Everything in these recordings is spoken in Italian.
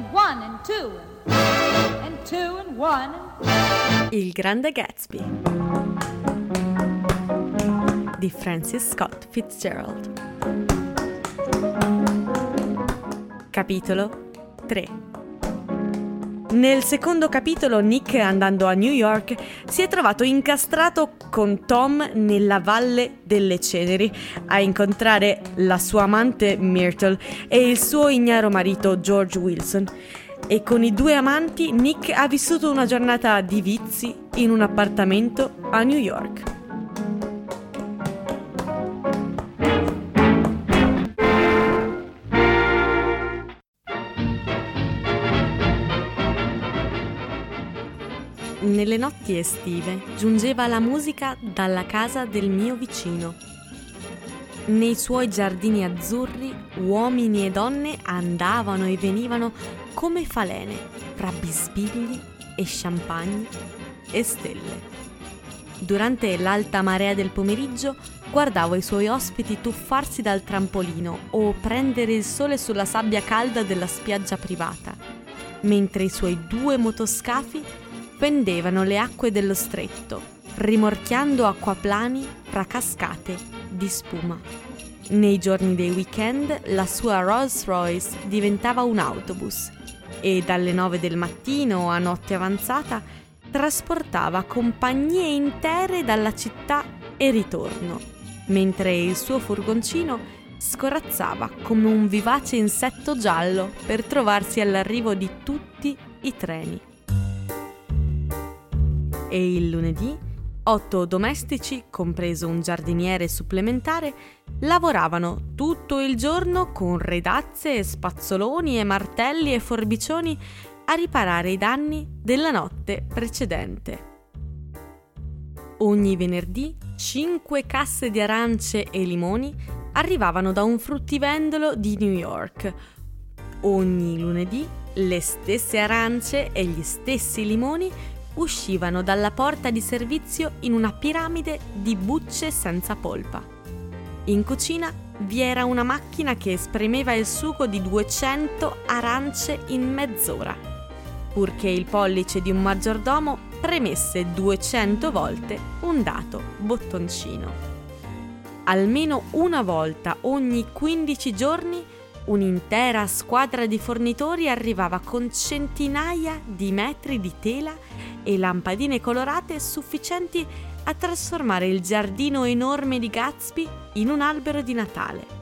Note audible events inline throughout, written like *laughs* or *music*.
and one and two and two and one. Il grande Gatsby di Francis Scott Fitzgerald. Capitolo 3 nel secondo capitolo Nick, andando a New York, si è trovato incastrato con Tom nella Valle delle Ceneri a incontrare la sua amante Myrtle e il suo ignaro marito George Wilson. E con i due amanti Nick ha vissuto una giornata di vizi in un appartamento a New York. Nelle notti estive giungeva la musica dalla casa del mio vicino. Nei suoi giardini azzurri uomini e donne andavano e venivano come falene fra bisbigli e champagne e stelle. Durante l'alta marea del pomeriggio guardavo i suoi ospiti tuffarsi dal trampolino o prendere il sole sulla sabbia calda della spiaggia privata, mentre i suoi due motoscafi pendevano le acque dello stretto, rimorchiando acquaplani fra cascate di spuma. Nei giorni dei weekend la sua Rolls Royce diventava un autobus e dalle 9 del mattino a notte avanzata trasportava compagnie intere dalla città e ritorno, mentre il suo furgoncino scorazzava come un vivace insetto giallo per trovarsi all'arrivo di tutti i treni e il lunedì otto domestici, compreso un giardiniere supplementare, lavoravano tutto il giorno con redazze, spazzoloni e martelli e forbicioni a riparare i danni della notte precedente. Ogni venerdì cinque casse di arance e limoni arrivavano da un fruttivendolo di New York. Ogni lunedì le stesse arance e gli stessi limoni uscivano dalla porta di servizio in una piramide di bucce senza polpa. In cucina vi era una macchina che esprimeva il sugo di 200 arance in mezz'ora, purché il pollice di un maggiordomo premesse 200 volte un dato bottoncino. Almeno una volta ogni 15 giorni un'intera squadra di fornitori arrivava con centinaia di metri di tela e lampadine colorate sufficienti a trasformare il giardino enorme di Gatsby in un albero di Natale.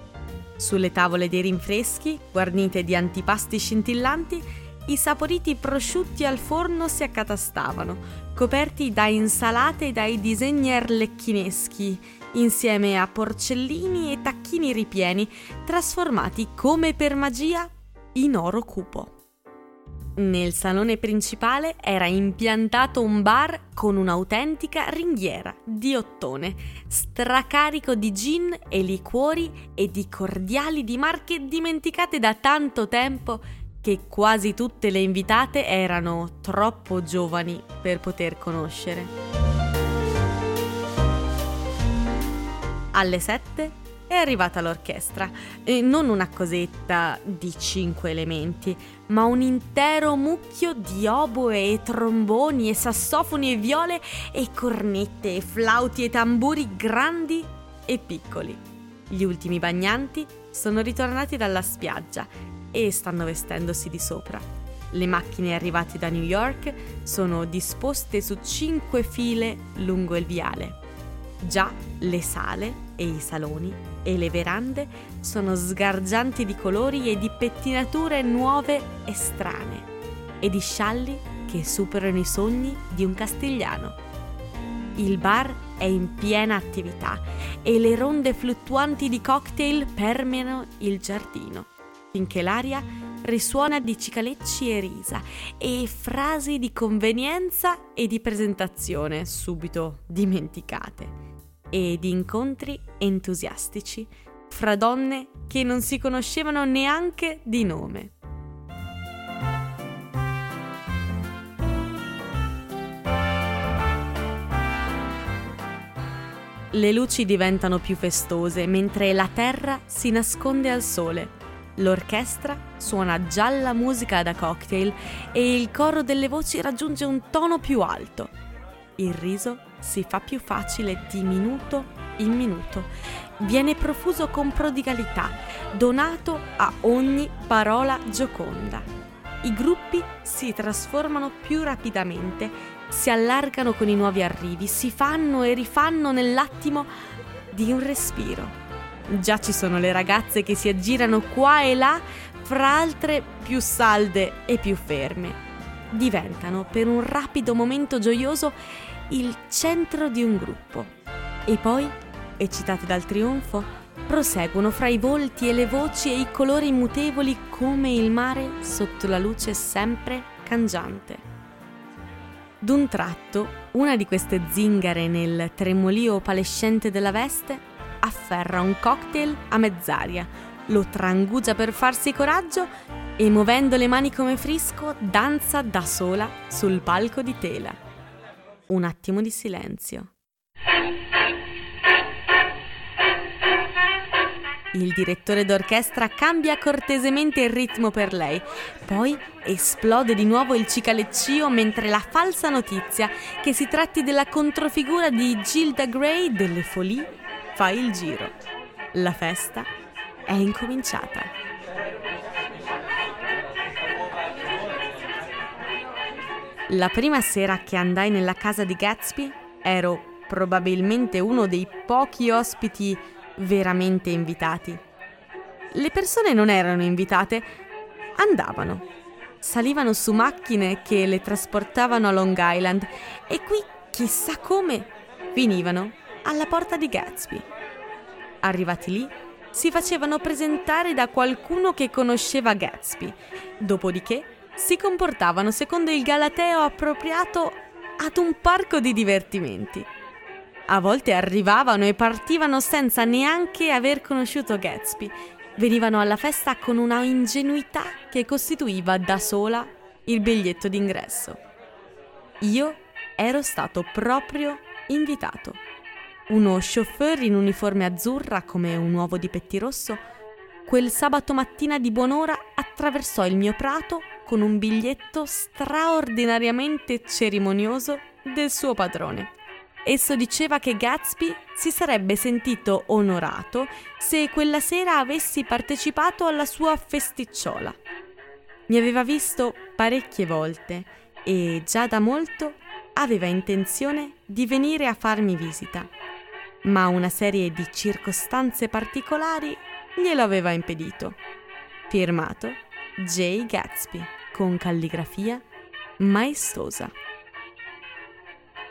Sulle tavole dei rinfreschi, guarnite di antipasti scintillanti, i saporiti prosciutti al forno si accatastavano, coperti da insalate e dai disegni arlecchineschi, insieme a porcellini e tacchini ripieni, trasformati come per magia in oro cupo. Nel salone principale era impiantato un bar con un'autentica ringhiera di ottone, stracarico di gin e liquori e di cordiali di marche dimenticate da tanto tempo che quasi tutte le invitate erano troppo giovani per poter conoscere. Alle sette è arrivata l'orchestra, e non una cosetta di cinque elementi, ma un intero mucchio di oboe e tromboni e sassofoni e viole e cornette e flauti e tamburi grandi e piccoli. Gli ultimi bagnanti sono ritornati dalla spiaggia e stanno vestendosi di sopra. Le macchine arrivate da New York sono disposte su cinque file lungo il viale. Già le sale e i saloni e le verande sono sgargianti di colori e di pettinature nuove e strane e di scialli che superano i sogni di un castigliano. Il bar è in piena attività e le ronde fluttuanti di cocktail permeano il giardino, finché l'aria risuona di cicalecci e risa e frasi di convenienza e di presentazione subito dimenticate e di incontri entusiastici fra donne che non si conoscevano neanche di nome. Le luci diventano più festose mentre la terra si nasconde al sole. L'orchestra suona già la musica da cocktail e il coro delle voci raggiunge un tono più alto. Il riso si fa più facile di minuto in minuto. Viene profuso con prodigalità, donato a ogni parola gioconda. I gruppi si trasformano più rapidamente, si allargano con i nuovi arrivi, si fanno e rifanno nell'attimo di un respiro. Già ci sono le ragazze che si aggirano qua e là fra altre più salde e più ferme. Diventano per un rapido momento gioioso il centro di un gruppo. E poi, eccitate dal trionfo, proseguono fra i volti e le voci e i colori mutevoli come il mare sotto la luce sempre cangiante. D'un tratto, una di queste zingare nel tremolio opalescente della veste afferra un cocktail a mezz'aria, lo trangugia per farsi coraggio e muovendo le mani come frisco danza da sola sul palco di tela. Un attimo di silenzio. Il direttore d'orchestra cambia cortesemente il ritmo per lei, poi esplode di nuovo il cicaleccio mentre la falsa notizia che si tratti della controfigura di Gilda Gray delle Folie fa il giro. La festa è incominciata. La prima sera che andai nella casa di Gatsby ero probabilmente uno dei pochi ospiti veramente invitati. Le persone non erano invitate, andavano. Salivano su macchine che le trasportavano a Long Island e qui, chissà come, finivano alla porta di Gatsby. Arrivati lì, si facevano presentare da qualcuno che conosceva Gatsby, dopodiché si comportavano secondo il galateo appropriato ad un parco di divertimenti. A volte arrivavano e partivano senza neanche aver conosciuto Gatsby. Venivano alla festa con una ingenuità che costituiva da sola il biglietto d'ingresso. Io ero stato proprio invitato. Uno chauffeur in uniforme azzurra come un uovo di pettirosso, quel sabato mattina di buon'ora attraversò il mio prato con un biglietto straordinariamente cerimonioso del suo padrone. Esso diceva che Gatsby si sarebbe sentito onorato se quella sera avessi partecipato alla sua festicciola. Mi aveva visto parecchie volte e già da molto aveva intenzione di venire a farmi visita ma una serie di circostanze particolari glielo aveva impedito. Firmato J. Gatsby con calligrafia maestosa.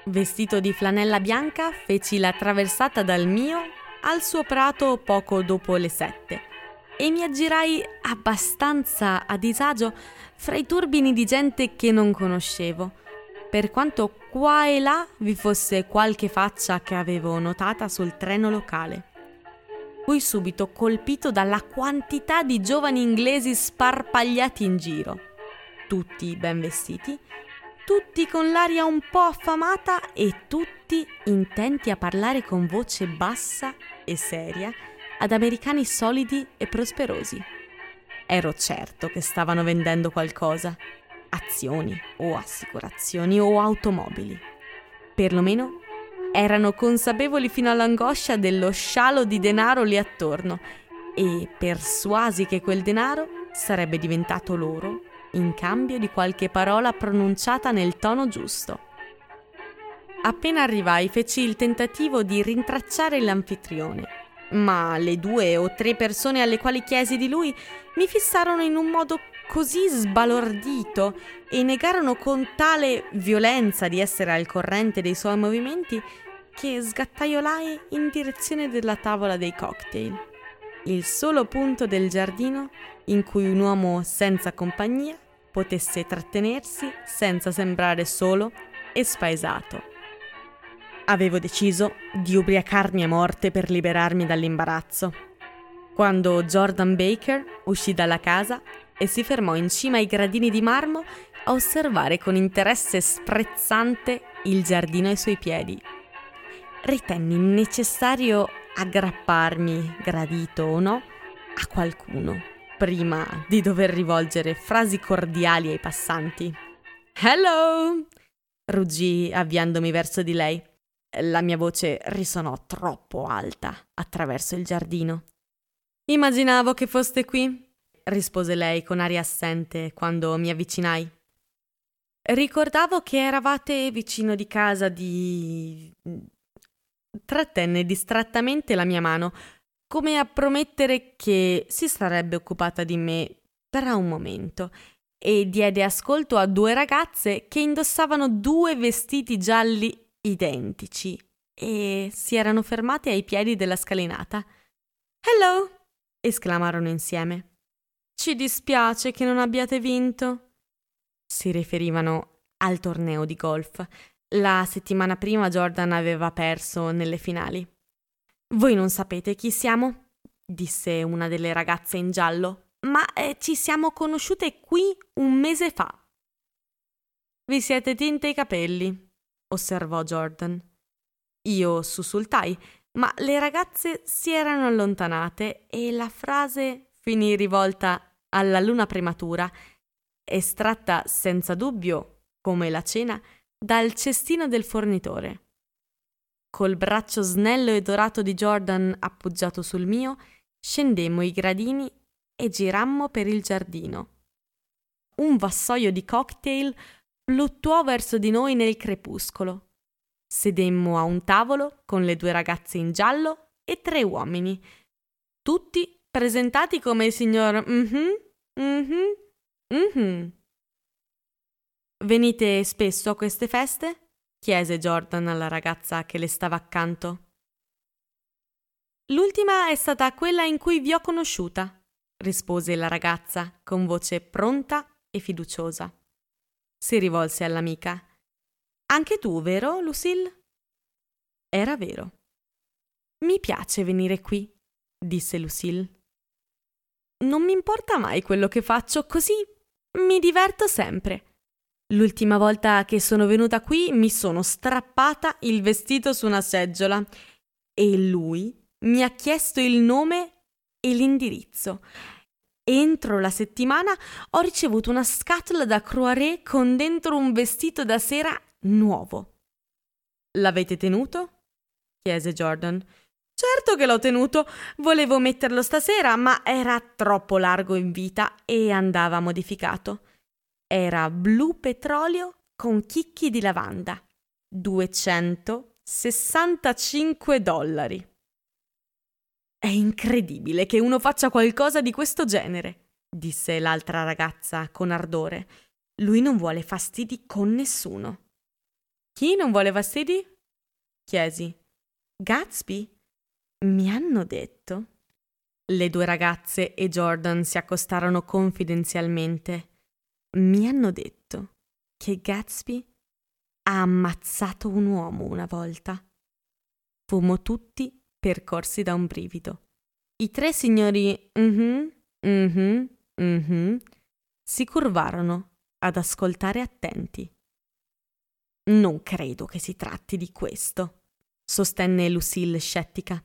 Vestito di flanella bianca, feci la traversata dal mio al suo prato poco dopo le sette e mi aggirai abbastanza a disagio fra i turbini di gente che non conoscevo per quanto qua e là vi fosse qualche faccia che avevo notata sul treno locale. Fui subito colpito dalla quantità di giovani inglesi sparpagliati in giro, tutti ben vestiti, tutti con l'aria un po' affamata e tutti intenti a parlare con voce bassa e seria ad americani solidi e prosperosi. Ero certo che stavano vendendo qualcosa azioni o assicurazioni o automobili. Perlomeno erano consapevoli fino all'angoscia dello scialo di denaro lì attorno e persuasi che quel denaro sarebbe diventato loro in cambio di qualche parola pronunciata nel tono giusto. Appena arrivai feci il tentativo di rintracciare l'anfitrione, ma le due o tre persone alle quali chiesi di lui mi fissarono in un modo così sbalordito e negarono con tale violenza di essere al corrente dei suoi movimenti che sgattaiolai in direzione della tavola dei cocktail, il solo punto del giardino in cui un uomo senza compagnia potesse trattenersi senza sembrare solo e spaesato. Avevo deciso di ubriacarmi a morte per liberarmi dall'imbarazzo. Quando Jordan Baker uscì dalla casa, e si fermò in cima ai gradini di marmo a osservare con interesse sprezzante il giardino ai suoi piedi. Ritenni necessario aggrapparmi, gradito o no, a qualcuno prima di dover rivolgere frasi cordiali ai passanti. Hello! ruggì avviandomi verso di lei. La mia voce risonò troppo alta attraverso il giardino. Immaginavo che foste qui, rispose lei con aria assente quando mi avvicinai. Ricordavo che eravate vicino di casa di. Trattenne distrattamente la mia mano, come a promettere che si sarebbe occupata di me tra un momento, e diede ascolto a due ragazze che indossavano due vestiti gialli identici e si erano fermate ai piedi della scalinata. Hello! esclamarono insieme. Ci dispiace che non abbiate vinto. Si riferivano al torneo di golf. La settimana prima Jordan aveva perso nelle finali. Voi non sapete chi siamo? disse una delle ragazze in giallo, ma eh, ci siamo conosciute qui un mese fa. Vi siete tinte i capelli, osservò Jordan. Io sussultai, ma le ragazze si erano allontanate e la frase finì rivolta alla luna prematura, estratta senza dubbio, come la cena, dal cestino del fornitore. Col braccio snello e dorato di Jordan appoggiato sul mio, scendemmo i gradini e girammo per il giardino. Un vassoio di cocktail fluttuò verso di noi nel crepuscolo. Sedemmo a un tavolo con le due ragazze in giallo e tre uomini, tutti presentati come il signor mhm, mhm, mhm. Venite spesso a queste feste? chiese Jordan alla ragazza che le stava accanto. L'ultima è stata quella in cui vi ho conosciuta, rispose la ragazza con voce pronta e fiduciosa. Si rivolse all'amica. Anche tu, vero, Lucille? Era vero. Mi piace venire qui, disse Lucille. Non mi importa mai quello che faccio, così mi diverto sempre. L'ultima volta che sono venuta qui mi sono strappata il vestito su una seggiola e lui mi ha chiesto il nome e l'indirizzo Entro la settimana ho ricevuto una scatola da Croiré con dentro un vestito da sera nuovo. L'avete tenuto? chiese Jordan. Certo che l'ho tenuto. Volevo metterlo stasera, ma era troppo largo in vita e andava modificato. Era blu petrolio con chicchi di lavanda. 265 dollari. È incredibile che uno faccia qualcosa di questo genere, disse l'altra ragazza con ardore. Lui non vuole fastidi con nessuno. Chi non vuole fastidi? chiesi. Gatsby? Mi hanno detto. Le due ragazze e Jordan si accostarono confidenzialmente. Mi hanno detto che Gatsby ha ammazzato un uomo una volta. Fummo tutti percorsi da un brivido. I tre signori mhm, mhm si curvarono ad ascoltare attenti. Non credo che si tratti di questo, sostenne Lucille scettica.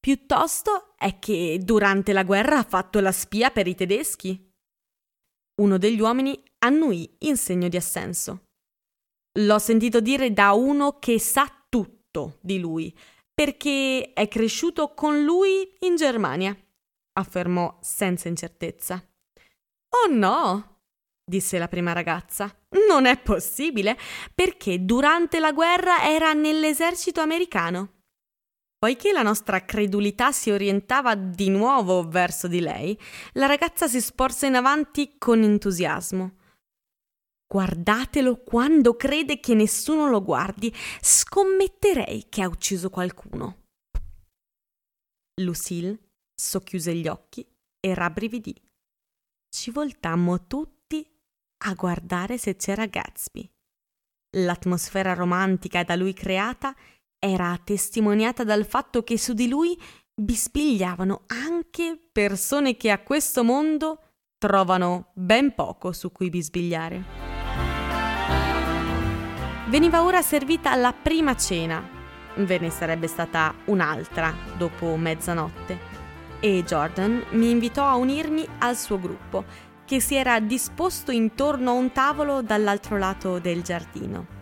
Piuttosto è che durante la guerra ha fatto la spia per i tedeschi. Uno degli uomini annuì in segno di assenso. L'ho sentito dire da uno che sa tutto di lui, perché è cresciuto con lui in Germania, affermò senza incertezza. Oh no, disse la prima ragazza. Non è possibile, perché durante la guerra era nell'esercito americano. Poiché la nostra credulità si orientava di nuovo verso di lei, la ragazza si sporse in avanti con entusiasmo. Guardatelo quando crede che nessuno lo guardi. Scommetterei che ha ucciso qualcuno. Lucille socchiuse gli occhi e rabbrividì. Ci voltammo tutti a guardare se c'era Gatsby. L'atmosfera romantica da lui creata era testimoniata dal fatto che su di lui bisbigliavano anche persone che a questo mondo trovano ben poco su cui bisbigliare. Veniva ora servita la prima cena. Ve ne sarebbe stata un'altra dopo mezzanotte. e Jordan mi invitò a unirmi al suo gruppo, che si era disposto intorno a un tavolo dall'altro lato del giardino.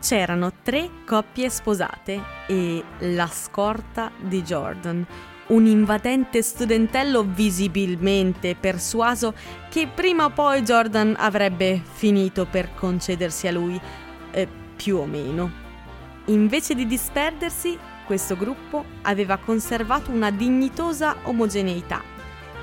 C'erano tre coppie sposate e la scorta di Jordan, un invadente studentello visibilmente persuaso che prima o poi Jordan avrebbe finito per concedersi a lui, eh, più o meno. Invece di disperdersi, questo gruppo aveva conservato una dignitosa omogeneità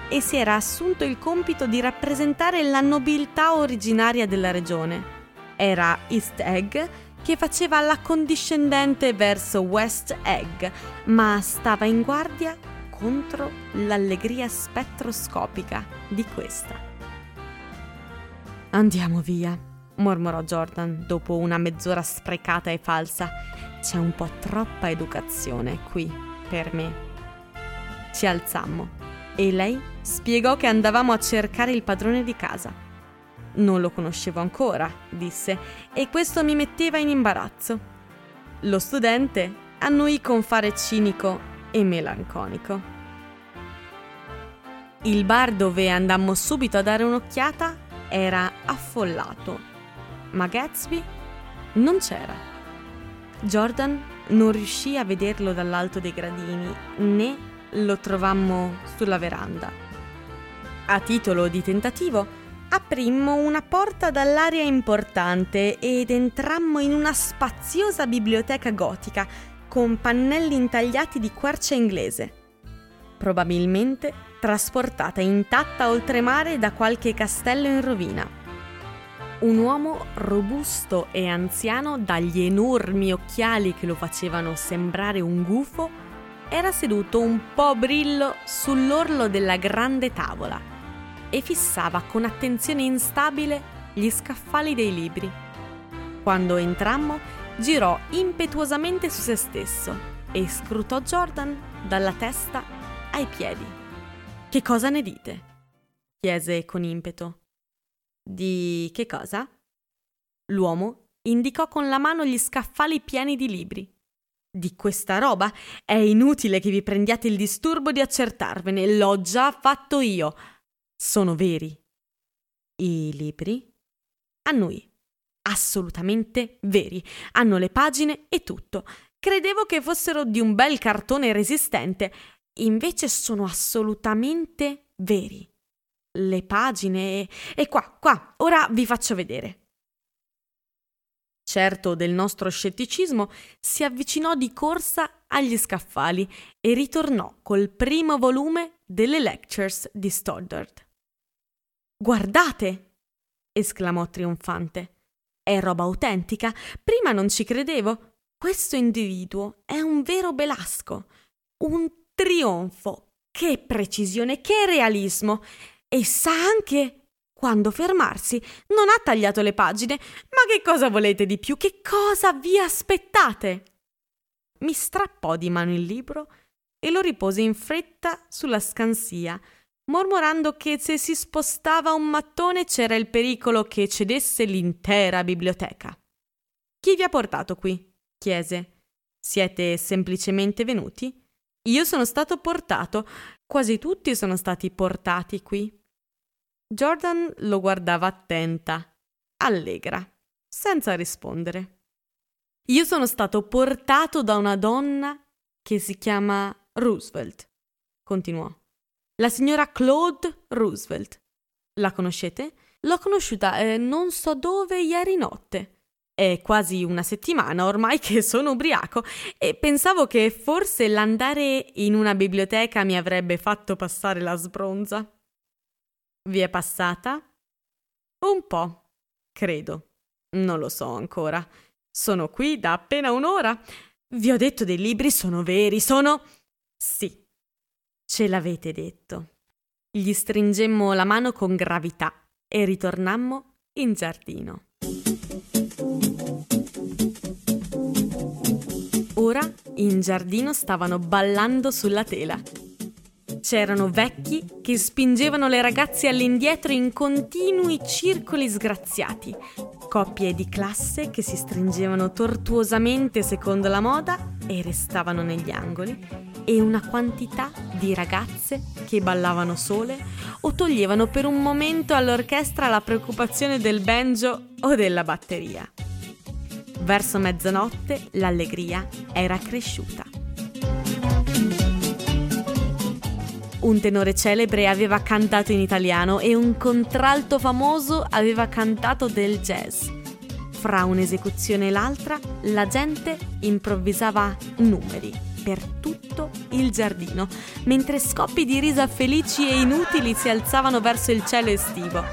e si era assunto il compito di rappresentare la nobiltà originaria della regione. Era East Egg che faceva la condiscendente verso West Egg, ma stava in guardia contro l'allegria spettroscopica di questa. Andiamo via, mormorò Jordan dopo una mezz'ora sprecata e falsa. C'è un po' troppa educazione qui per me. Ci alzammo e lei spiegò che andavamo a cercare il padrone di casa. Non lo conoscevo ancora, disse, e questo mi metteva in imbarazzo. Lo studente annuì con fare cinico e melanconico. Il bar dove andammo subito a dare un'occhiata era affollato, ma Gatsby non c'era. Jordan non riuscì a vederlo dall'alto dei gradini, né lo trovammo sulla veranda. A titolo di tentativo, aprimmo una porta dall'area importante ed entrammo in una spaziosa biblioteca gotica con pannelli intagliati di quercia inglese, probabilmente trasportata intatta oltremare da qualche castello in rovina. Un uomo robusto e anziano dagli enormi occhiali che lo facevano sembrare un gufo era seduto un po' brillo sull'orlo della grande tavola e fissava con attenzione instabile gli scaffali dei libri. Quando entrammo, girò impetuosamente su se stesso e scrutò Jordan dalla testa ai piedi. Che cosa ne dite? chiese con impeto. Di che cosa? L'uomo indicò con la mano gli scaffali pieni di libri. Di questa roba è inutile che vi prendiate il disturbo di accertarvene, l'ho già fatto io. Sono veri. I libri? Annui assolutamente veri. Hanno le pagine e tutto. Credevo che fossero di un bel cartone resistente, invece sono assolutamente veri. Le pagine e qua, qua, ora vi faccio vedere. Certo del nostro scetticismo, si avvicinò di corsa agli scaffali e ritornò col primo volume delle lectures di Stoddard. Guardate! esclamò trionfante. È roba autentica. Prima non ci credevo. Questo individuo è un vero Belasco. Un trionfo. Che precisione, che realismo. E sa anche quando fermarsi. Non ha tagliato le pagine. Ma che cosa volete di più? Che cosa vi aspettate? Mi strappò di mano il libro e lo ripose in fretta sulla scansia mormorando che se si spostava un mattone c'era il pericolo che cedesse l'intera biblioteca. Chi vi ha portato qui? chiese. Siete semplicemente venuti? Io sono stato portato, quasi tutti sono stati portati qui. Jordan lo guardava attenta, allegra, senza rispondere. Io sono stato portato da una donna che si chiama Roosevelt, continuò la signora Claude Roosevelt. La conoscete? L'ho conosciuta eh, non so dove ieri notte. È quasi una settimana ormai *laughs* che sono ubriaco e pensavo che forse l'andare in una biblioteca mi avrebbe fatto passare la sbronza. Vi è passata? Un po', credo. Non lo so ancora. Sono qui da appena un'ora. Vi ho detto dei libri sono veri, sono... Sì, Ce l'avete detto. Gli stringemmo la mano con gravità e ritornammo in giardino. Ora in giardino stavano ballando sulla tela. C'erano vecchi che spingevano le ragazze all'indietro in continui circoli sgraziati, coppie di classe che si stringevano tortuosamente secondo la moda e restavano negli angoli, e una quantità di ragazze che ballavano sole o toglievano per un momento all'orchestra la preoccupazione del banjo o della batteria. Verso mezzanotte l'allegria era cresciuta. Un tenore celebre aveva cantato in italiano e un contralto famoso aveva cantato del jazz. Fra un'esecuzione e l'altra, la gente improvvisava numeri per tutto il giardino, mentre scoppi di risa felici e inutili si alzavano verso il cielo estivo.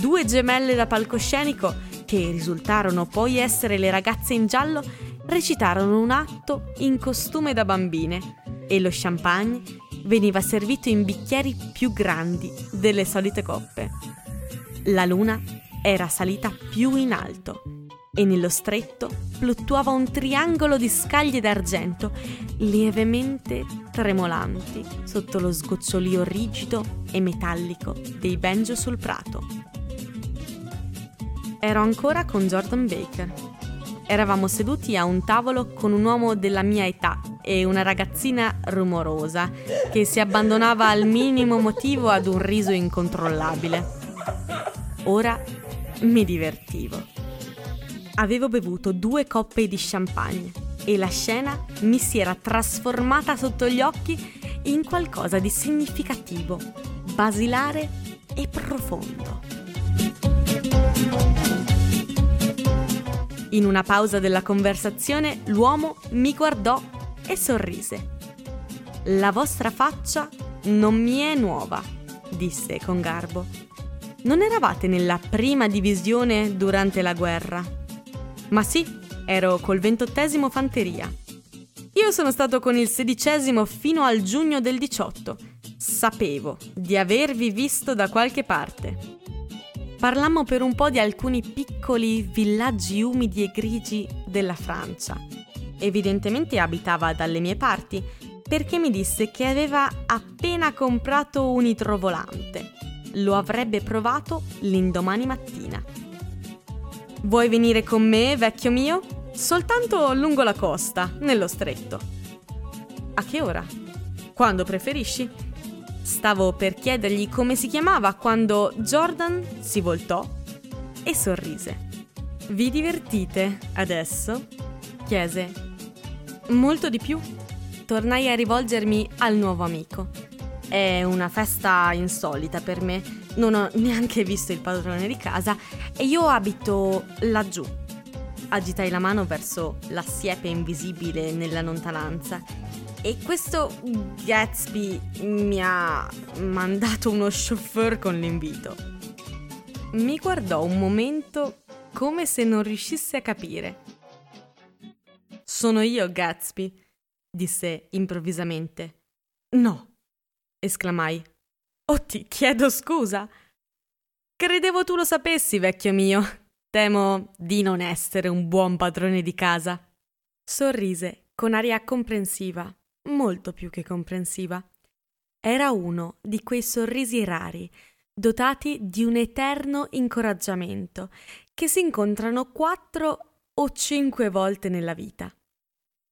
Due gemelle da palcoscenico, che risultarono poi essere le ragazze in giallo, recitarono un atto in costume da bambine e lo champagne veniva servito in bicchieri più grandi delle solite coppe. La luna era salita più in alto e nello stretto fluttuava un triangolo di scaglie d'argento lievemente tremolanti sotto lo sgocciolio rigido e metallico dei banjo sul prato. Ero ancora con Jordan Baker. Eravamo seduti a un tavolo con un uomo della mia età e una ragazzina rumorosa che si abbandonava al minimo motivo ad un riso incontrollabile. Ora mi divertivo. Avevo bevuto due coppe di champagne e la scena mi si era trasformata sotto gli occhi in qualcosa di significativo, basilare e profondo. In una pausa della conversazione l'uomo mi guardò e sorrise. La vostra faccia non mi è nuova, disse con garbo. Non eravate nella prima divisione durante la guerra? Ma sì, ero col ventottesimo fanteria. Io sono stato con il sedicesimo fino al giugno del 18. Sapevo di avervi visto da qualche parte. Parlammo per un po' di alcuni piccoli villaggi umidi e grigi della Francia evidentemente abitava dalle mie parti, perché mi disse che aveva appena comprato un idrovolante. Lo avrebbe provato l'indomani mattina. Vuoi venire con me, vecchio mio? Soltanto lungo la costa, nello stretto. A che ora? Quando preferisci? Stavo per chiedergli come si chiamava quando Jordan si voltò e sorrise. Vi divertite adesso? chiese molto di più. Tornai a rivolgermi al nuovo amico. È una festa insolita per me, non ho neanche visto il padrone di casa e io abito laggiù. Agitai la mano verso la siepe invisibile nella lontananza e questo Gatsby mi ha mandato uno chauffeur con l'invito. Mi guardò un momento come se non riuscisse a capire. Sono io, Gatsby, disse improvvisamente. No, esclamai. Oh, ti chiedo scusa. Credevo tu lo sapessi, vecchio mio. Temo di non essere un buon padrone di casa. Sorrise con aria comprensiva, molto più che comprensiva. Era uno di quei sorrisi rari, dotati di un eterno incoraggiamento, che si incontrano quattro o cinque volte nella vita.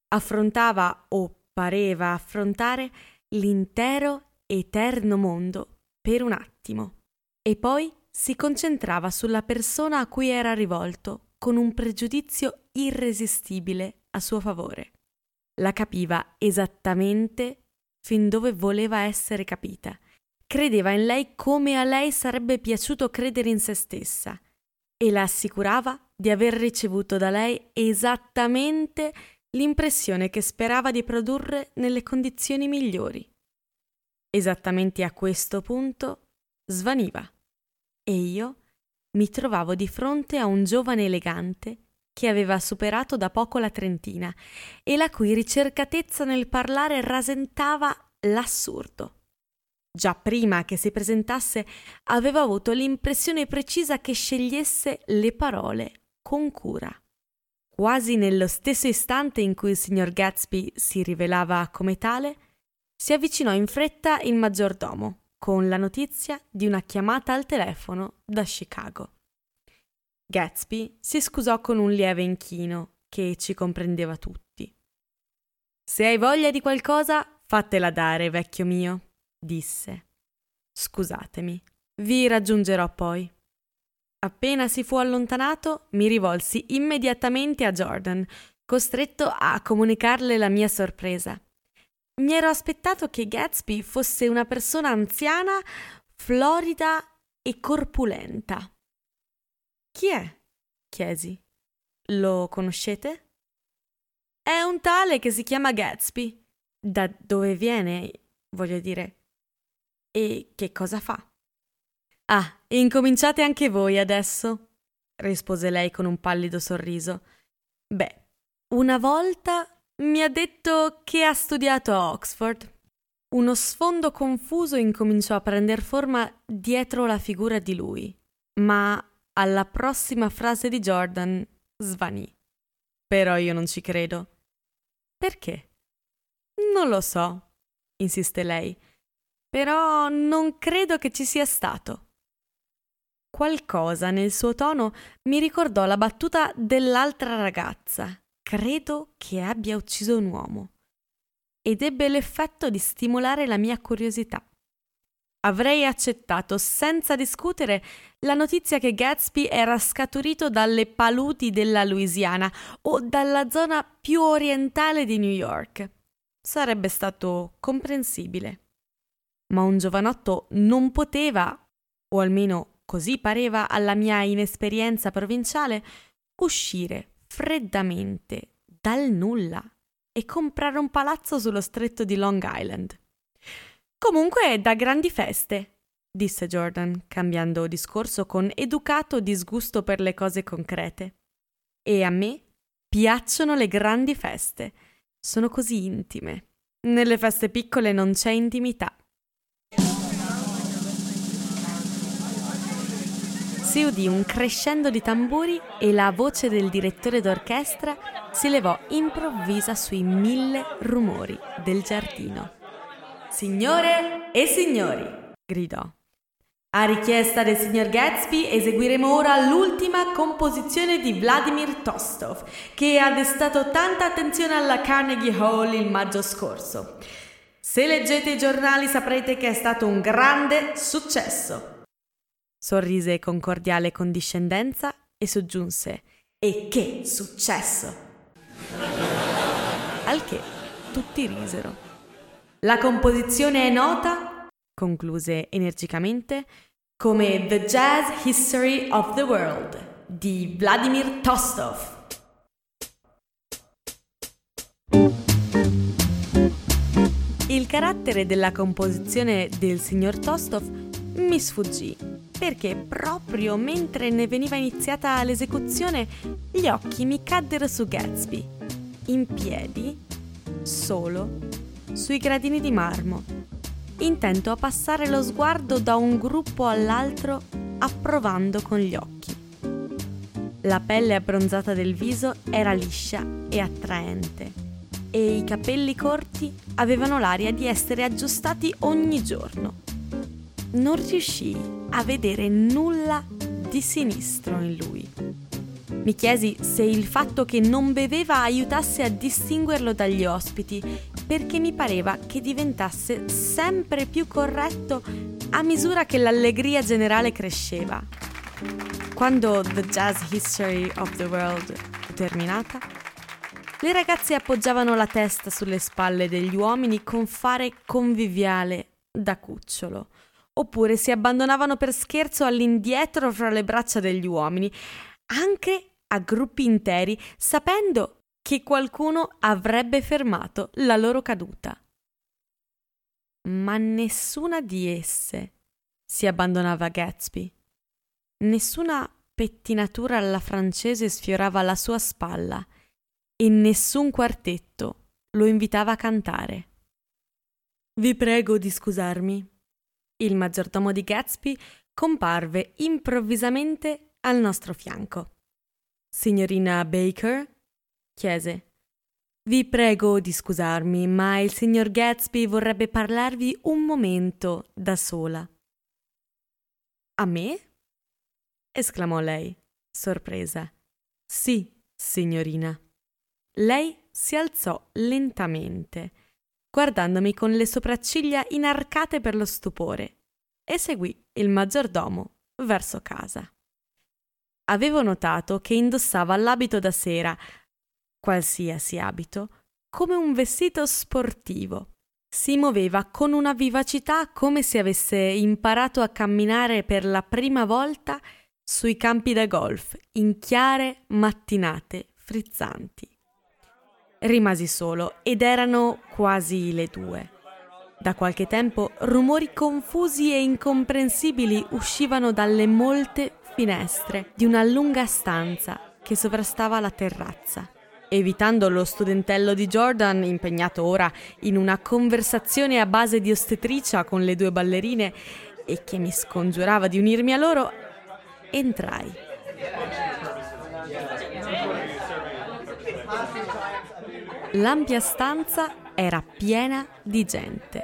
Affrontava o pareva affrontare l'intero eterno mondo per un attimo e poi si concentrava sulla persona a cui era rivolto con un pregiudizio irresistibile a suo favore. La capiva esattamente fin dove voleva essere capita. Credeva in lei come a lei sarebbe piaciuto credere in se stessa e la assicurava di aver ricevuto da lei esattamente l'impressione che sperava di produrre nelle condizioni migliori. Esattamente a questo punto svaniva e io mi trovavo di fronte a un giovane elegante che aveva superato da poco la trentina e la cui ricercatezza nel parlare rasentava l'assurdo. Già prima che si presentasse avevo avuto l'impressione precisa che scegliesse le parole con cura. Quasi nello stesso istante in cui il signor Gatsby si rivelava come tale, si avvicinò in fretta il maggiordomo con la notizia di una chiamata al telefono da Chicago. Gatsby si scusò con un lieve inchino che ci comprendeva tutti. Se hai voglia di qualcosa, fatela dare, vecchio mio, disse. Scusatemi, vi raggiungerò poi. Appena si fu allontanato, mi rivolsi immediatamente a Jordan, costretto a comunicarle la mia sorpresa. Mi ero aspettato che Gatsby fosse una persona anziana, florida e corpulenta. Chi è? chiesi. Lo conoscete? È un tale che si chiama Gatsby. Da dove viene, voglio dire. E che cosa fa? Ah, incominciate anche voi adesso, rispose lei con un pallido sorriso. Beh, una volta mi ha detto che ha studiato a Oxford. Uno sfondo confuso incominciò a prender forma dietro la figura di lui, ma alla prossima frase di Jordan svanì. Però io non ci credo. Perché? Non lo so, insiste lei, però non credo che ci sia stato. Qualcosa nel suo tono mi ricordò la battuta dell'altra ragazza. Credo che abbia ucciso un uomo. Ed ebbe l'effetto di stimolare la mia curiosità. Avrei accettato senza discutere la notizia che Gatsby era scaturito dalle paludi della Louisiana o dalla zona più orientale di New York. Sarebbe stato comprensibile. Ma un giovanotto non poteva, o almeno così pareva alla mia inesperienza provinciale, uscire freddamente dal nulla e comprare un palazzo sullo stretto di Long Island. Comunque da grandi feste, disse Jordan, cambiando discorso con educato disgusto per le cose concrete. E a me piacciono le grandi feste. Sono così intime. Nelle feste piccole non c'è intimità. Si udì un crescendo di tamburi e la voce del direttore d'orchestra si levò improvvisa sui mille rumori del giardino. Signore e signori, gridò. A richiesta del signor Gatsby eseguiremo ora l'ultima composizione di Vladimir Tostov, che ha destato tanta attenzione alla Carnegie Hall il maggio scorso. Se leggete i giornali saprete che è stato un grande successo. Sorrise con cordiale condiscendenza e soggiunse: E che successo! Al che tutti risero. La composizione è nota, concluse energicamente, come The Jazz History of the World di Vladimir Tostov. Il carattere della composizione del signor Tostov mi sfuggì, perché proprio mentre ne veniva iniziata l'esecuzione, gli occhi mi caddero su Gatsby, in piedi, solo sui gradini di marmo, intento a passare lo sguardo da un gruppo all'altro approvando con gli occhi. La pelle abbronzata del viso era liscia e attraente e i capelli corti avevano l'aria di essere aggiustati ogni giorno. Non riuscii a vedere nulla di sinistro in lui. Mi chiesi se il fatto che non beveva aiutasse a distinguerlo dagli ospiti perché mi pareva che diventasse sempre più corretto a misura che l'allegria generale cresceva. Quando The Jazz History of the World fu terminata, le ragazze appoggiavano la testa sulle spalle degli uomini con fare conviviale da cucciolo, oppure si abbandonavano per scherzo all'indietro fra le braccia degli uomini, anche a gruppi interi, sapendo che qualcuno avrebbe fermato la loro caduta. Ma nessuna di esse si abbandonava a Gatsby. Nessuna pettinatura alla francese sfiorava la sua spalla e nessun quartetto lo invitava a cantare. Vi prego di scusarmi. Il maggiordomo di Gatsby comparve improvvisamente al nostro fianco. Signorina Baker, chiese. Vi prego di scusarmi, ma il signor Gatsby vorrebbe parlarvi un momento da sola. A me? esclamò lei, sorpresa. Sì, signorina. lei si alzò lentamente, guardandomi con le sopracciglia inarcate per lo stupore, e seguì il maggiordomo verso casa. Avevo notato che indossava l'abito da sera, qualsiasi abito, come un vestito sportivo. Si muoveva con una vivacità come se avesse imparato a camminare per la prima volta sui campi da golf in chiare mattinate frizzanti. Rimasi solo ed erano quasi le due. Da qualche tempo rumori confusi e incomprensibili uscivano dalle molte finestre di una lunga stanza che sovrastava la terrazza. Evitando lo studentello di Jordan, impegnato ora in una conversazione a base di ostetricia con le due ballerine e che mi scongiurava di unirmi a loro, entrai. L'ampia stanza era piena di gente.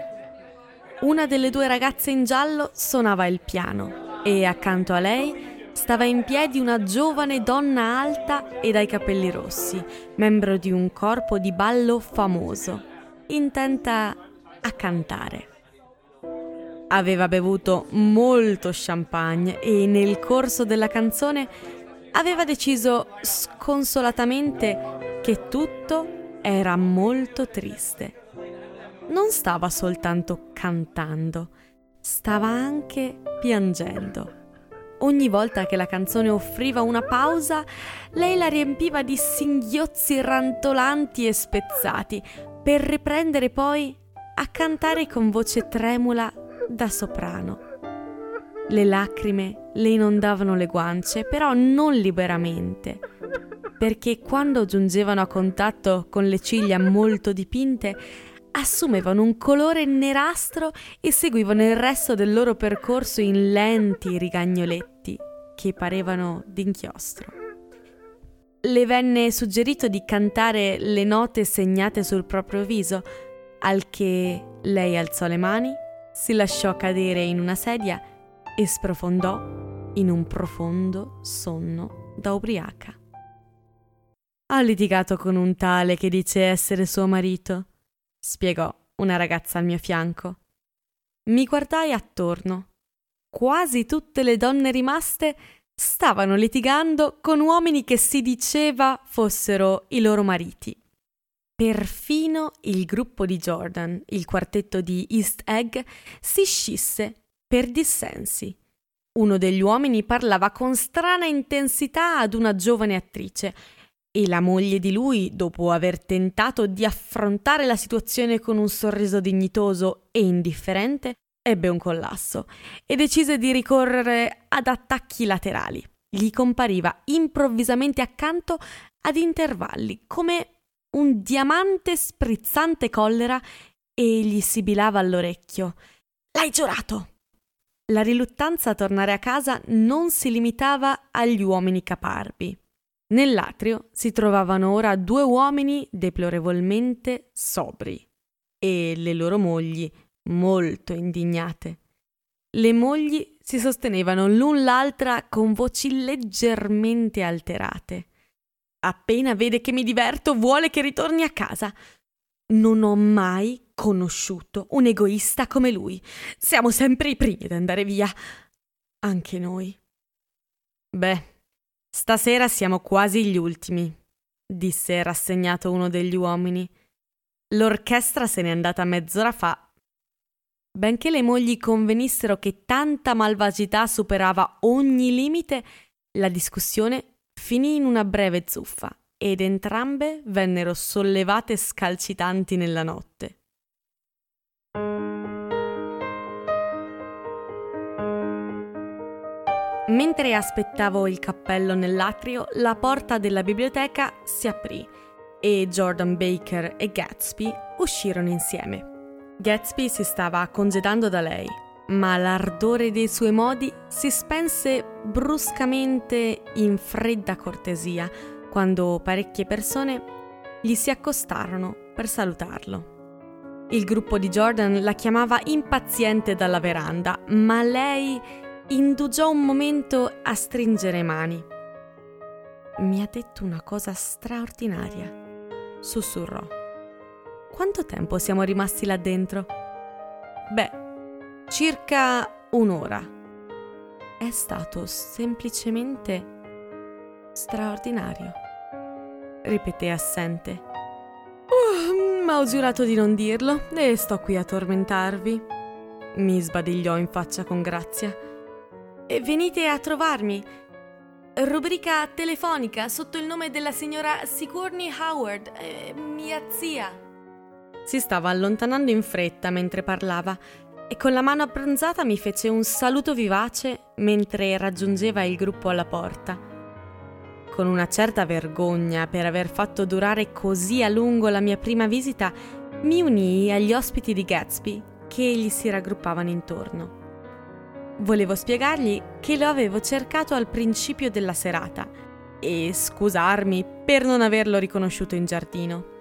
Una delle due ragazze in giallo suonava il piano e accanto a lei stava in piedi una giovane donna alta e dai capelli rossi, membro di un corpo di ballo famoso, intenta a cantare. Aveva bevuto molto champagne e nel corso della canzone aveva deciso sconsolatamente che tutto era molto triste. Non stava soltanto cantando, stava anche piangendo. Ogni volta che la canzone offriva una pausa, lei la riempiva di singhiozzi rantolanti e spezzati, per riprendere poi a cantare con voce tremula da soprano. Le lacrime le inondavano le guance, però non liberamente, perché quando giungevano a contatto con le ciglia molto dipinte, assumevano un colore nerastro e seguivano il resto del loro percorso in lenti rigagnoletti che parevano d'inchiostro. Le venne suggerito di cantare le note segnate sul proprio viso, al che lei alzò le mani, si lasciò cadere in una sedia e sprofondò in un profondo sonno da ubriaca. Ha litigato con un tale che dice essere suo marito spiegò una ragazza al mio fianco. Mi guardai attorno. Quasi tutte le donne rimaste stavano litigando con uomini che si diceva fossero i loro mariti. Perfino il gruppo di Jordan, il quartetto di East Egg, si scisse per dissensi. Uno degli uomini parlava con strana intensità ad una giovane attrice e la moglie di lui, dopo aver tentato di affrontare la situazione con un sorriso dignitoso e indifferente, ebbe un collasso e decise di ricorrere ad attacchi laterali. Gli compariva improvvisamente accanto ad intervalli, come un diamante sprizzante collera, e gli sibilava all'orecchio. L'hai giurato! La riluttanza a tornare a casa non si limitava agli uomini caparbi. Nell'atrio si trovavano ora due uomini deplorevolmente sobri e le loro mogli molto indignate. Le mogli si sostenevano l'un l'altra con voci leggermente alterate. Appena vede che mi diverto, vuole che ritorni a casa. Non ho mai conosciuto un egoista come lui. Siamo sempre i primi ad andare via. Anche noi. Beh, Stasera siamo quasi gli ultimi, disse rassegnato uno degli uomini. L'orchestra se n'è andata mezz'ora fa. Benché le mogli convenissero che tanta malvagità superava ogni limite, la discussione finì in una breve zuffa ed entrambe vennero sollevate scalcitanti nella notte. Mentre aspettavo il cappello nell'atrio, la porta della biblioteca si aprì e Jordan Baker e Gatsby uscirono insieme. Gatsby si stava congedando da lei, ma l'ardore dei suoi modi si spense bruscamente in fredda cortesia quando parecchie persone gli si accostarono per salutarlo. Il gruppo di Jordan la chiamava impaziente dalla veranda, ma lei indugiò un momento a stringere mani. Mi ha detto una cosa straordinaria, sussurrò. Quanto tempo siamo rimasti là dentro? Beh, circa un'ora. È stato semplicemente straordinario, ripeté assente. Uh, ma ho giurato di non dirlo e sto qui a tormentarvi. Mi sbadigliò in faccia con grazia. Venite a trovarmi. Rubrica telefonica sotto il nome della signora Sigourney Howard, eh, mia zia. Si stava allontanando in fretta mentre parlava e con la mano abbronzata mi fece un saluto vivace mentre raggiungeva il gruppo alla porta. Con una certa vergogna per aver fatto durare così a lungo la mia prima visita, mi unii agli ospiti di Gatsby che gli si raggruppavano intorno. Volevo spiegargli che lo avevo cercato al principio della serata e scusarmi per non averlo riconosciuto in giardino.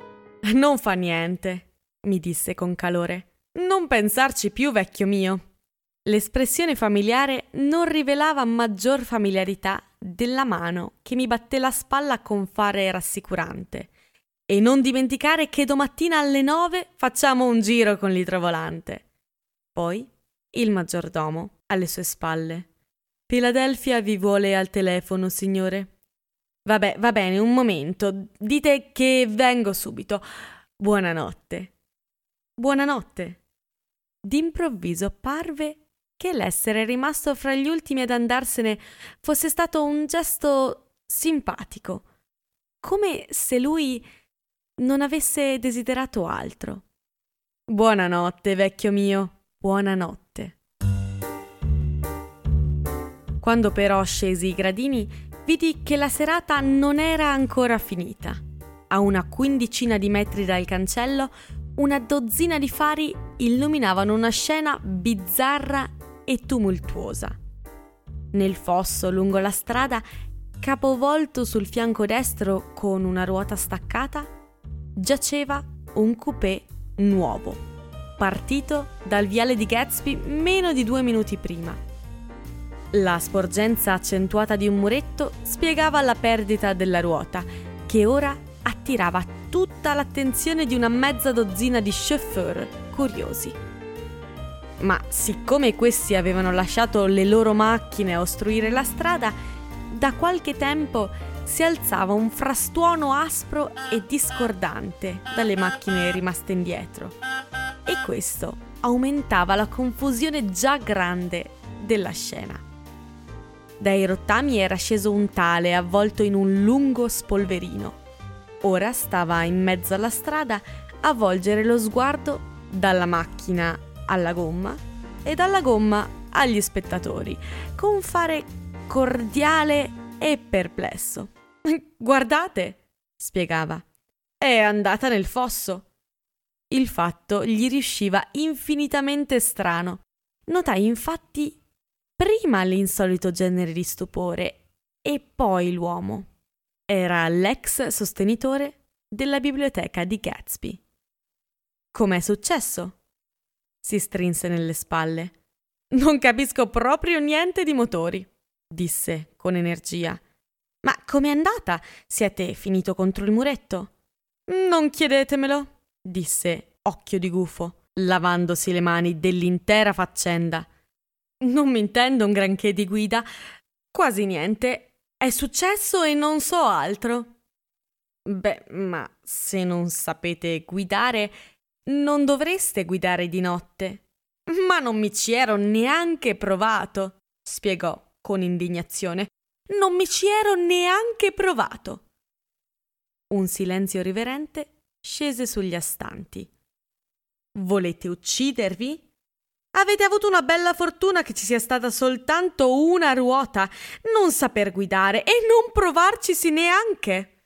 Non fa niente, mi disse con calore. Non pensarci più, vecchio mio. L'espressione familiare non rivelava maggior familiarità della mano che mi batté la spalla con fare rassicurante. E non dimenticare che domattina alle nove facciamo un giro con l'idrovolante. Poi il maggiordomo alle sue spalle. Filadelfia vi vuole al telefono, signore. Vabbè, va bene, un momento. Dite che vengo subito. Buonanotte. Buonanotte. D'improvviso parve che l'essere rimasto fra gli ultimi ad andarsene fosse stato un gesto simpatico, come se lui non avesse desiderato altro. Buonanotte, vecchio mio, buonanotte. Quando però scesi i gradini, vidi che la serata non era ancora finita. A una quindicina di metri dal cancello, una dozzina di fari illuminavano una scena bizzarra e tumultuosa. Nel fosso lungo la strada, capovolto sul fianco destro con una ruota staccata, giaceva un coupé nuovo, partito dal viale di Gatsby meno di due minuti prima. La sporgenza accentuata di un muretto spiegava la perdita della ruota, che ora attirava tutta l'attenzione di una mezza dozzina di chauffeur curiosi. Ma siccome questi avevano lasciato le loro macchine a ostruire la strada, da qualche tempo si alzava un frastuono aspro e discordante dalle macchine rimaste indietro. E questo aumentava la confusione già grande della scena. Dai rottami era sceso un tale avvolto in un lungo spolverino. Ora stava in mezzo alla strada a volgere lo sguardo dalla macchina alla gomma e dalla gomma agli spettatori, con fare cordiale e perplesso. *laughs* Guardate, spiegava, è andata nel fosso. Il fatto gli riusciva infinitamente strano. Notai infatti prima l'insolito genere di stupore e poi l'uomo. Era l'ex sostenitore della biblioteca di Gatsby. Com'è successo? Si strinse nelle spalle. Non capisco proprio niente di motori, disse con energia. Ma com'è andata? Siete finito contro il muretto? Non chiedetemelo, disse occhio di gufo, lavandosi le mani dell'intera faccenda. Non mi intendo un granché di guida, quasi niente. È successo e non so altro. Beh, ma se non sapete guidare, non dovreste guidare di notte. Ma non mi ci ero neanche provato, spiegò con indignazione. Non mi ci ero neanche provato. Un silenzio riverente scese sugli astanti. Volete uccidervi? Avete avuto una bella fortuna che ci sia stata soltanto una ruota, non saper guidare e non provarcisi neanche.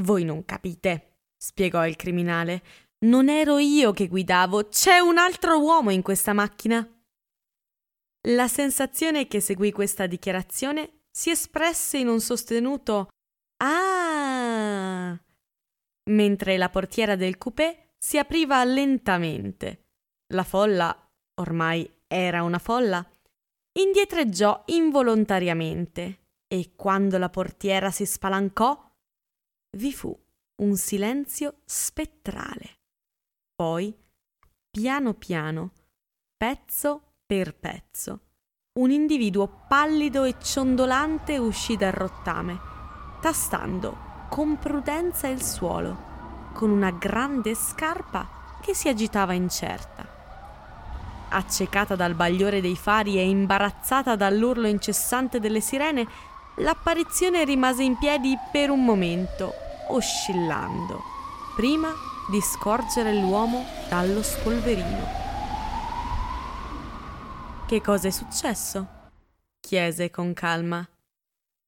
Voi non capite, spiegò il criminale. Non ero io che guidavo, c'è un altro uomo in questa macchina. La sensazione che seguì questa dichiarazione si espresse in un sostenuto Ah! mentre la portiera del coupé si apriva lentamente la folla, ormai era una folla, indietreggiò involontariamente e quando la portiera si spalancò, vi fu un silenzio spettrale. Poi, piano piano, pezzo per pezzo, un individuo pallido e ciondolante uscì dal rottame, tastando con prudenza il suolo, con una grande scarpa che si agitava incerta. Accecata dal bagliore dei fari e imbarazzata dall'urlo incessante delle sirene, l'apparizione rimase in piedi per un momento, oscillando, prima di scorgere l'uomo dallo spolverino. Che cosa è successo? chiese con calma.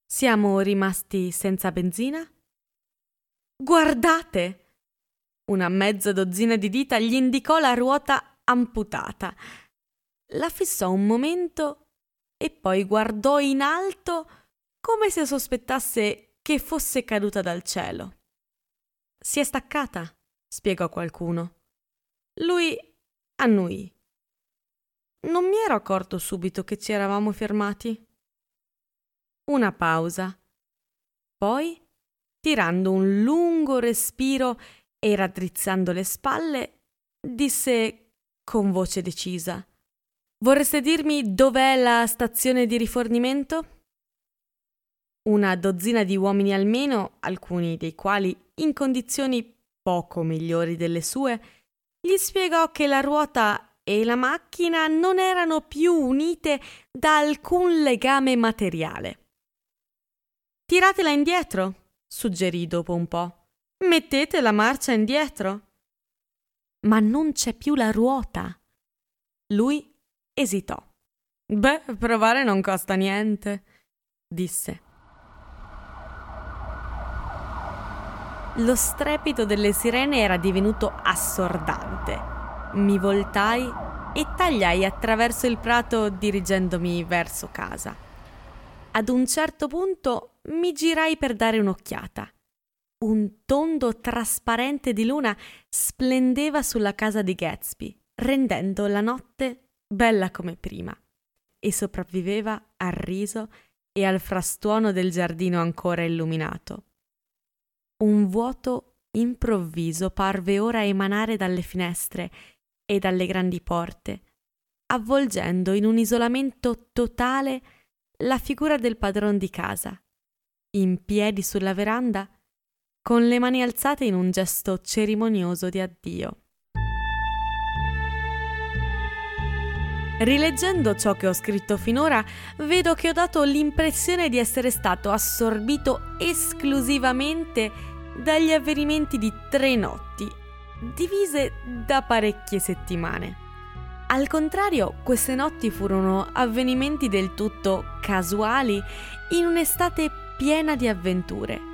Siamo rimasti senza benzina? Guardate! Una mezza dozzina di dita gli indicò la ruota amputata. La fissò un momento e poi guardò in alto come se sospettasse che fosse caduta dal cielo. Si è staccata, spiegò qualcuno. Lui annuì. Non mi ero accorto subito che ci eravamo fermati. Una pausa. Poi, tirando un lungo respiro e raddrizzando le spalle, disse con voce decisa: Vorreste dirmi dov'è la stazione di rifornimento? Una dozzina di uomini almeno, alcuni dei quali in condizioni poco migliori delle sue, gli spiegò che la ruota e la macchina non erano più unite da alcun legame materiale. Tiratela indietro, suggerì dopo un po'. Mettete la marcia indietro. Ma non c'è più la ruota. Lui esitò. Beh, provare non costa niente, disse. Lo strepito delle sirene era divenuto assordante. Mi voltai e tagliai attraverso il prato dirigendomi verso casa. Ad un certo punto mi girai per dare un'occhiata. Un tondo trasparente di luna splendeva sulla casa di Gatsby, rendendo la notte bella come prima, e sopravviveva al riso e al frastuono del giardino ancora illuminato. Un vuoto improvviso parve ora emanare dalle finestre e dalle grandi porte, avvolgendo in un isolamento totale la figura del padron di casa, in piedi sulla veranda, con le mani alzate in un gesto cerimonioso di addio. Rileggendo ciò che ho scritto finora, vedo che ho dato l'impressione di essere stato assorbito esclusivamente dagli avvenimenti di tre notti, divise da parecchie settimane. Al contrario, queste notti furono avvenimenti del tutto casuali in un'estate piena di avventure.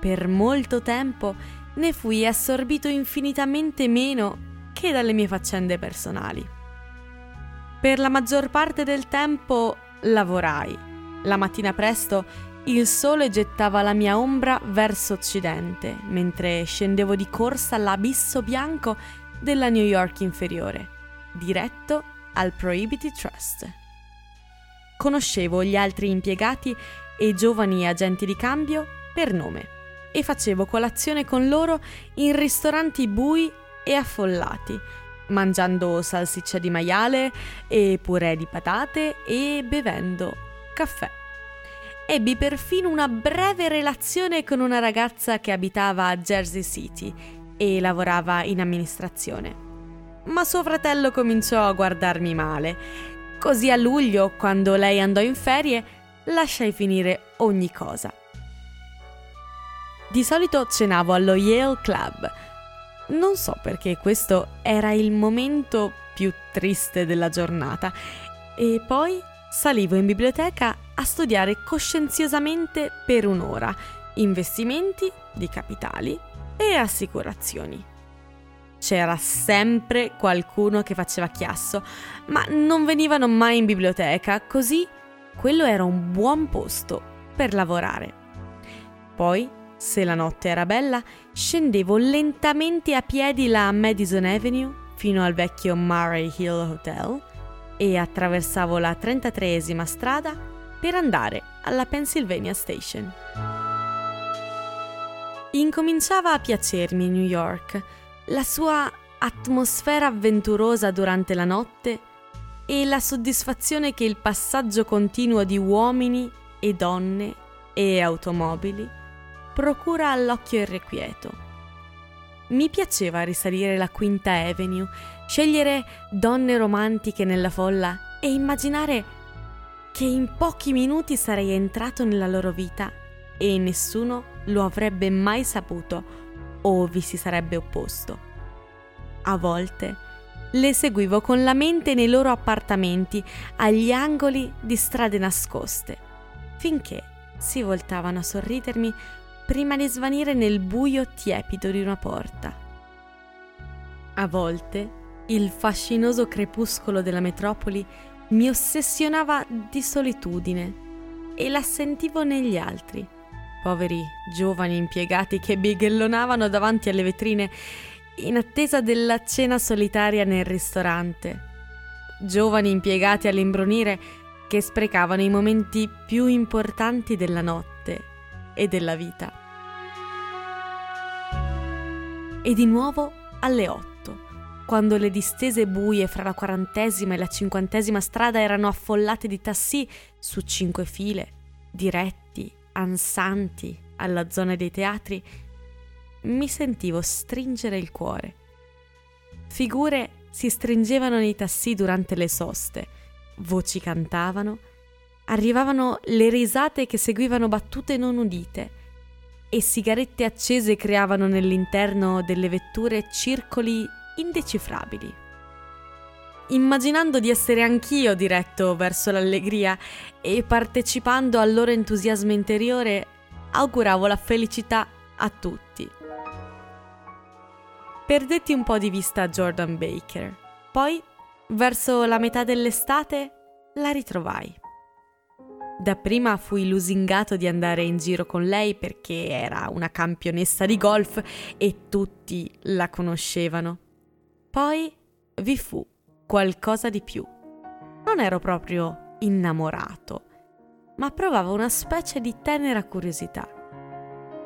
Per molto tempo ne fui assorbito infinitamente meno che dalle mie faccende personali. Per la maggior parte del tempo lavorai. La mattina presto il sole gettava la mia ombra verso occidente, mentre scendevo di corsa all'abisso bianco della New York inferiore, diretto al Prohibited Trust. Conoscevo gli altri impiegati e giovani agenti di cambio per nome e facevo colazione con loro in ristoranti bui e affollati, mangiando salsiccia di maiale e purè di patate e bevendo caffè ebbi perfino una breve relazione con una ragazza che abitava a Jersey City e lavorava in amministrazione. Ma suo fratello cominciò a guardarmi male. Così a luglio, quando lei andò in ferie, lasciai finire ogni cosa. Di solito cenavo allo Yale Club. Non so perché questo era il momento più triste della giornata. E poi salivo in biblioteca a studiare coscienziosamente per un'ora investimenti di capitali e assicurazioni. C'era sempre qualcuno che faceva chiasso, ma non venivano mai in biblioteca, così quello era un buon posto per lavorare. Poi, se la notte era bella, scendevo lentamente a piedi la Madison Avenue fino al vecchio Murray Hill Hotel e attraversavo la 33esima strada per andare alla Pennsylvania Station. Incominciava a piacermi New York, la sua atmosfera avventurosa durante la notte e la soddisfazione che il passaggio continuo di uomini e donne e automobili procura all'occhio irrequieto. Mi piaceva risalire la Quinta Avenue, scegliere donne romantiche nella folla e immaginare che in pochi minuti sarei entrato nella loro vita e nessuno lo avrebbe mai saputo o vi si sarebbe opposto. A volte le seguivo con la mente nei loro appartamenti, agli angoli di strade nascoste, finché si voltavano a sorridermi prima di svanire nel buio tiepido di una porta. A volte il fascinoso crepuscolo della metropoli mi ossessionava di solitudine e la sentivo negli altri, poveri giovani impiegati che bighellonavano davanti alle vetrine in attesa della cena solitaria nel ristorante, giovani impiegati all'imbrunire che sprecavano i momenti più importanti della notte e della vita e di nuovo alle 8, quando le distese buie fra la quarantesima e la cinquantesima strada erano affollate di tassì su cinque file, diretti, ansanti alla zona dei teatri, mi sentivo stringere il cuore. Figure si stringevano nei tassì durante le soste, voci cantavano, arrivavano le risate che seguivano battute non udite, e sigarette accese creavano nell'interno delle vetture circoli indecifrabili. Immaginando di essere anch'io diretto verso l'allegria e partecipando al loro entusiasmo interiore, auguravo la felicità a tutti. Perdetti un po' di vista Jordan Baker, poi, verso la metà dell'estate, la ritrovai. Dapprima fui lusingato di andare in giro con lei perché era una campionessa di golf e tutti la conoscevano. Poi vi fu qualcosa di più. Non ero proprio innamorato, ma provavo una specie di tenera curiosità.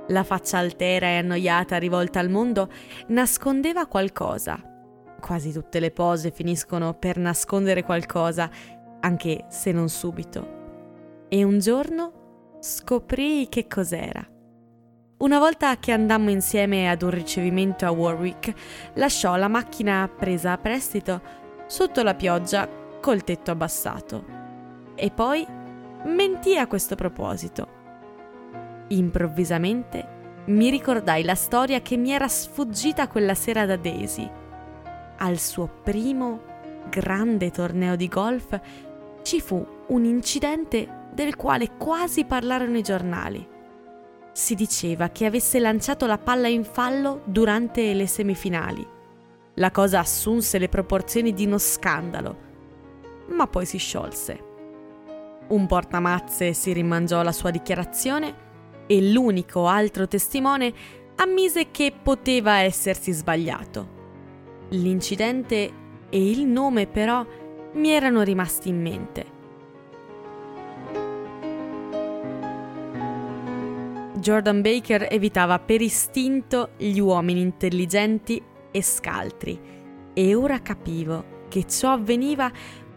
La faccia altera e annoiata rivolta al mondo nascondeva qualcosa. Quasi tutte le pose finiscono per nascondere qualcosa, anche se non subito e un giorno scoprii che cos'era. Una volta che andammo insieme ad un ricevimento a Warwick, lasciò la macchina presa a prestito sotto la pioggia col tetto abbassato. E poi mentì a questo proposito. Improvvisamente mi ricordai la storia che mi era sfuggita quella sera da Daisy. Al suo primo grande torneo di golf ci fu un incidente del quale quasi parlarono i giornali. Si diceva che avesse lanciato la palla in fallo durante le semifinali. La cosa assunse le proporzioni di uno scandalo, ma poi si sciolse. Un portamazze si rimangiò la sua dichiarazione e l'unico altro testimone ammise che poteva essersi sbagliato. L'incidente e il nome però mi erano rimasti in mente. Jordan Baker evitava per istinto gli uomini intelligenti e scaltri e ora capivo che ciò avveniva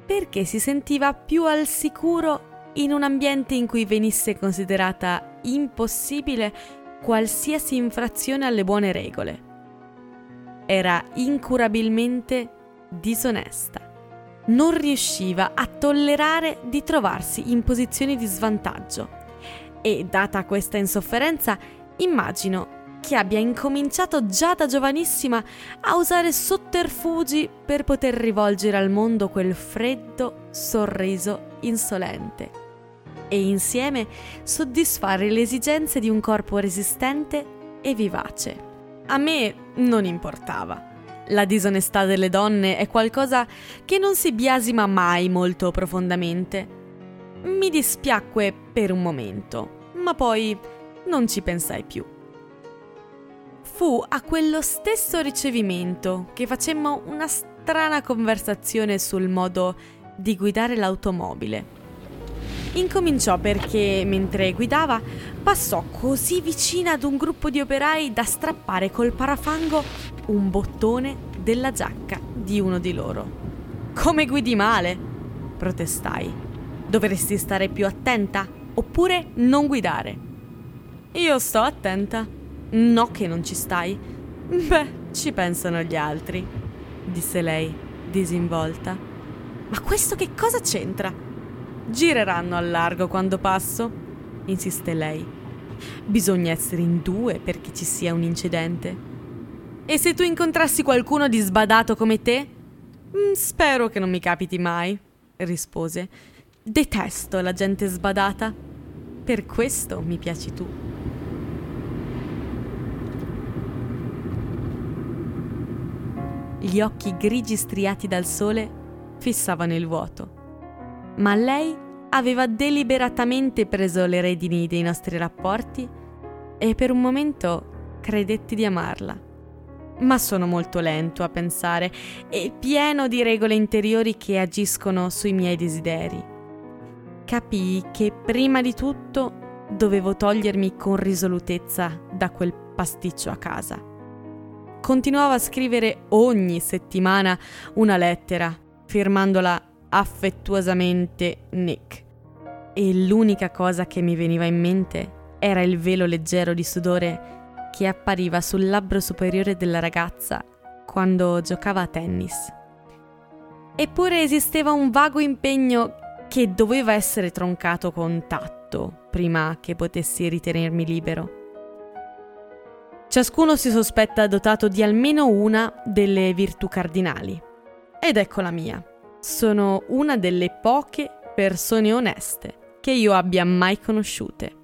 perché si sentiva più al sicuro in un ambiente in cui venisse considerata impossibile qualsiasi infrazione alle buone regole. Era incurabilmente disonesta. Non riusciva a tollerare di trovarsi in posizioni di svantaggio e data questa insofferenza, immagino che abbia incominciato già da giovanissima a usare sotterfugi per poter rivolgere al mondo quel freddo sorriso insolente e insieme soddisfare le esigenze di un corpo resistente e vivace. A me non importava. La disonestà delle donne è qualcosa che non si biasima mai molto profondamente. Mi dispiacque per un momento ma poi non ci pensai più. Fu a quello stesso ricevimento che facemmo una strana conversazione sul modo di guidare l'automobile. Incominciò perché, mentre guidava, passò così vicina ad un gruppo di operai da strappare col parafango un bottone della giacca di uno di loro. Come guidi male? protestai. Dovresti stare più attenta oppure non guidare. Io sto attenta. No che non ci stai. Beh, ci pensano gli altri, disse lei, disinvolta. Ma questo che cosa c'entra? Gireranno al largo quando passo, insiste lei. Bisogna essere in due perché ci sia un incidente. E se tu incontrassi qualcuno di sbadato come te? Mm, spero che non mi capiti mai, rispose. Detesto la gente sbadata. Per questo mi piaci tu. Gli occhi grigi striati dal sole fissavano il vuoto. Ma lei aveva deliberatamente preso le redini dei nostri rapporti e per un momento credetti di amarla. Ma sono molto lento a pensare e pieno di regole interiori che agiscono sui miei desideri. Capii che prima di tutto dovevo togliermi con risolutezza da quel pasticcio a casa. Continuavo a scrivere ogni settimana una lettera, firmandola affettuosamente Nick. E l'unica cosa che mi veniva in mente era il velo leggero di sudore che appariva sul labbro superiore della ragazza quando giocava a tennis. Eppure esisteva un vago impegno che doveva essere troncato con tatto prima che potessi ritenermi libero. Ciascuno si sospetta dotato di almeno una delle virtù cardinali. Ed ecco la mia. Sono una delle poche persone oneste che io abbia mai conosciute.